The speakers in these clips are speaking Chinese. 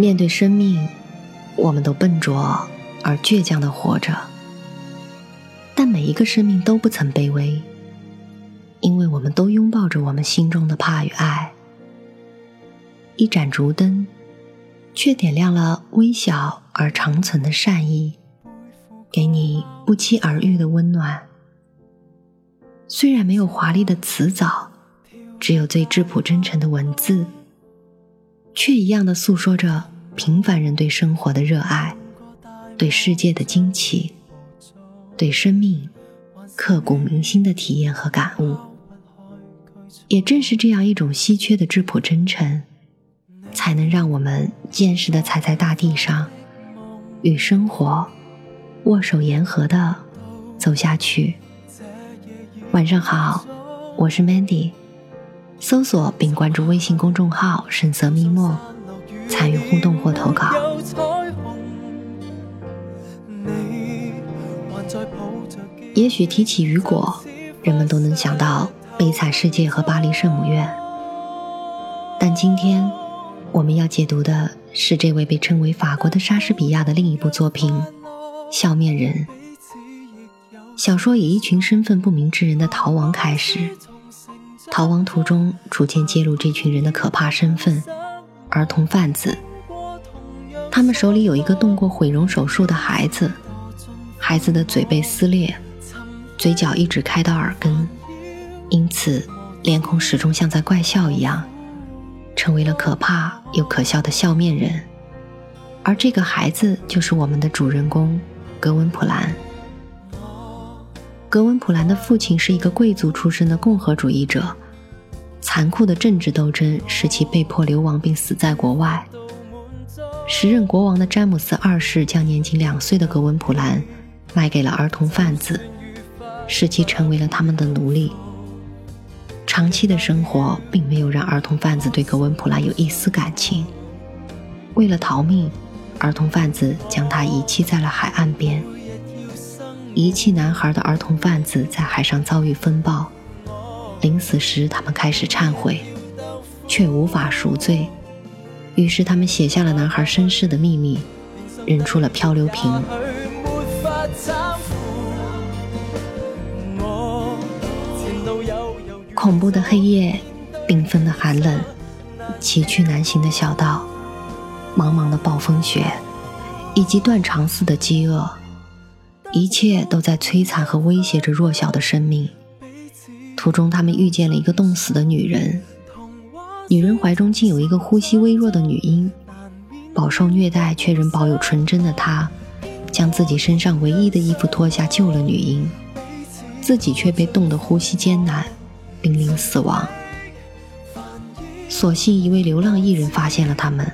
面对生命，我们都笨拙而倔强的活着，但每一个生命都不曾卑微，因为我们都拥抱着我们心中的怕与爱。一盏烛灯，却点亮了微小而长存的善意，给你不期而遇的温暖。虽然没有华丽的辞藻，只有最质朴真诚的文字，却一样的诉说着。平凡人对生活的热爱，对世界的惊奇，对生命刻骨铭心的体验和感悟，也正是这样一种稀缺的质朴真诚，才能让我们坚实的踩在大地上，与生活握手言和的走下去。晚上好，我是 Mandy，搜索并关注微信公众号“神色墨墨”。参与互动或投稿。也许提起雨果，人们都能想到《悲惨世界》和《巴黎圣母院》，但今天我们要解读的是这位被称为法国的莎士比亚的另一部作品《笑面人》。小说以一群身份不明之人的逃亡开始，逃亡途中逐渐揭露这群人的可怕身份。儿童贩子，他们手里有一个动过毁容手术的孩子，孩子的嘴被撕裂，嘴角一直开到耳根，因此脸孔始终像在怪笑一样，成为了可怕又可笑的笑面人。而这个孩子就是我们的主人公格温普兰。格温普兰的父亲是一个贵族出身的共和主义者。残酷的政治斗争使其被迫流亡，并死在国外。时任国王的詹姆斯二世将年仅两岁的格温普兰卖给了儿童贩子，使其成为了他们的奴隶。长期的生活并没有让儿童贩子对格温普兰有一丝感情。为了逃命，儿童贩子将他遗弃在了海岸边。遗弃男孩的儿童贩子在海上遭遇风暴。临死时，他们开始忏悔，却无法赎罪。于是，他们写下了男孩身世的秘密，扔出了漂流瓶。恐怖的黑夜，缤纷的寒冷，崎岖难行的小道，茫茫的暴风雪，以及断肠似的饥饿，一切都在摧残和威胁着弱小的生命。途中，他们遇见了一个冻死的女人，女人怀中竟有一个呼吸微弱的女婴，饱受虐待却仍保有纯真的她，将自己身上唯一的衣服脱下救了女婴，自己却被冻得呼吸艰难，濒临死亡。所幸一位流浪艺人发现了他们，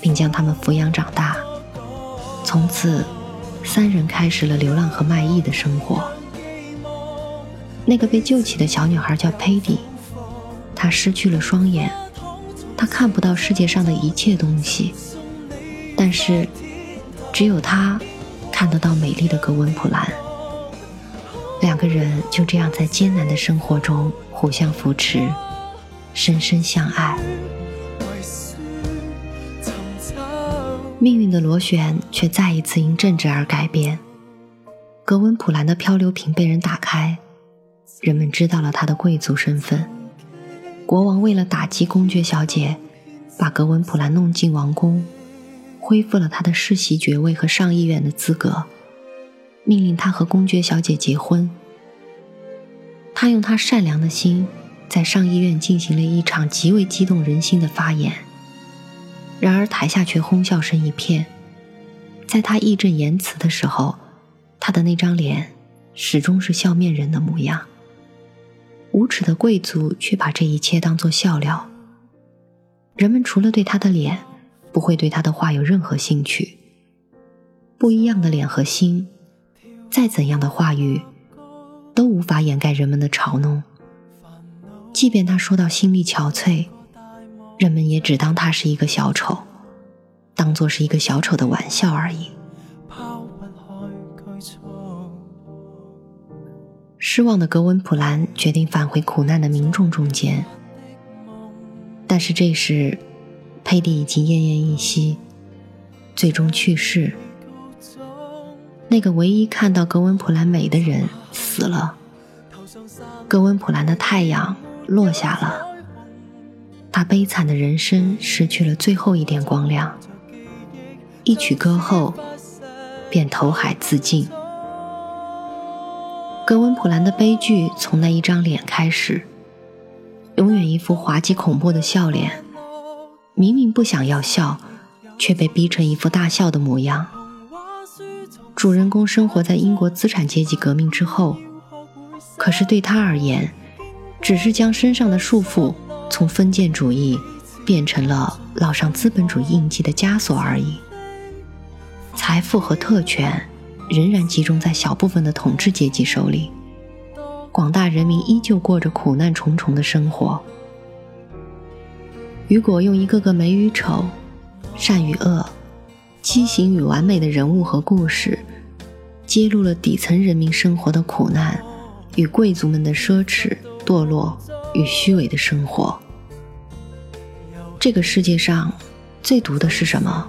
并将他们抚养长大，从此，三人开始了流浪和卖艺的生活。那个被救起的小女孩叫佩蒂，她失去了双眼，她看不到世界上的一切东西，但是只有她看得到美丽的格温普兰。两个人就这样在艰难的生活中互相扶持，深深相爱。命运的螺旋却再一次因政治而改变，格温普兰的漂流瓶被人打开。人们知道了他的贵族身份。国王为了打击公爵小姐，把格温普兰弄进王宫，恢复了他的世袭爵位和上议院的资格，命令他和公爵小姐结婚。他用他善良的心，在上议院进行了一场极为激动人心的发言。然而，台下却哄笑声一片。在他义正言辞的时候，他的那张脸始终是笑面人的模样。无耻的贵族却把这一切当作笑料。人们除了对他的脸，不会对他的话有任何兴趣。不一样的脸和心，再怎样的话语，都无法掩盖人们的嘲弄。即便他说到心力憔悴，人们也只当他是一个小丑，当作是一个小丑的玩笑而已。失望的格温普兰决定返回苦难的民众中间，但是这时，佩蒂已经奄奄一息，最终去世。那个唯一看到格温普兰美的人死了，格温普兰的太阳落下了，他悲惨的人生失去了最后一点光亮。一曲歌后，便投海自尽。格温普兰的悲剧从那一张脸开始，永远一副滑稽恐怖的笑脸，明明不想要笑，却被逼成一副大笑的模样。主人公生活在英国资产阶级革命之后，可是对他而言，只是将身上的束缚从封建主义变成了烙上资本主义印记的枷锁而已。财富和特权。仍然集中在小部分的统治阶级手里，广大人民依旧过着苦难重重的生活。雨果用一个个美与丑、善与恶、畸形与完美的人物和故事，揭露了底层人民生活的苦难与贵族们的奢侈、堕落与虚伪的生活。这个世界上，最毒的是什么？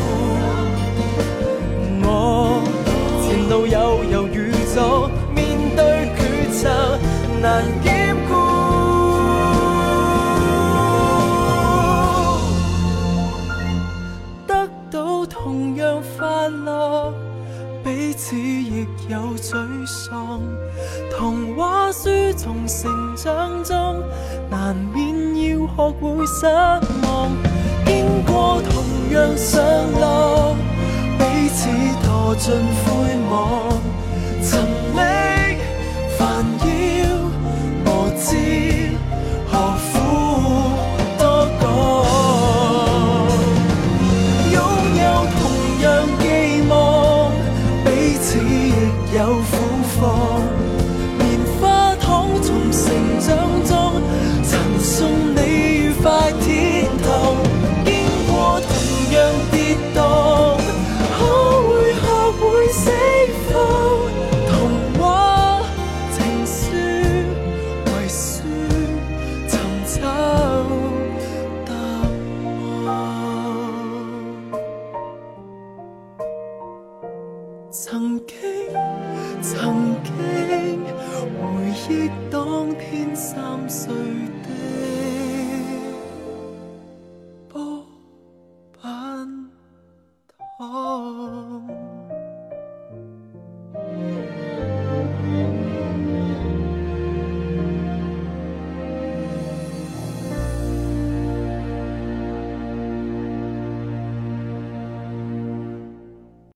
路有犹豫左，面對抉擇難兼顧。得到同樣快樂，彼此亦有沮喪。童話書從成長中難免要學會失望，經過同樣上落，彼此。尽灰网，寻觅。曾经，曾经，回忆当天三岁的波板糖。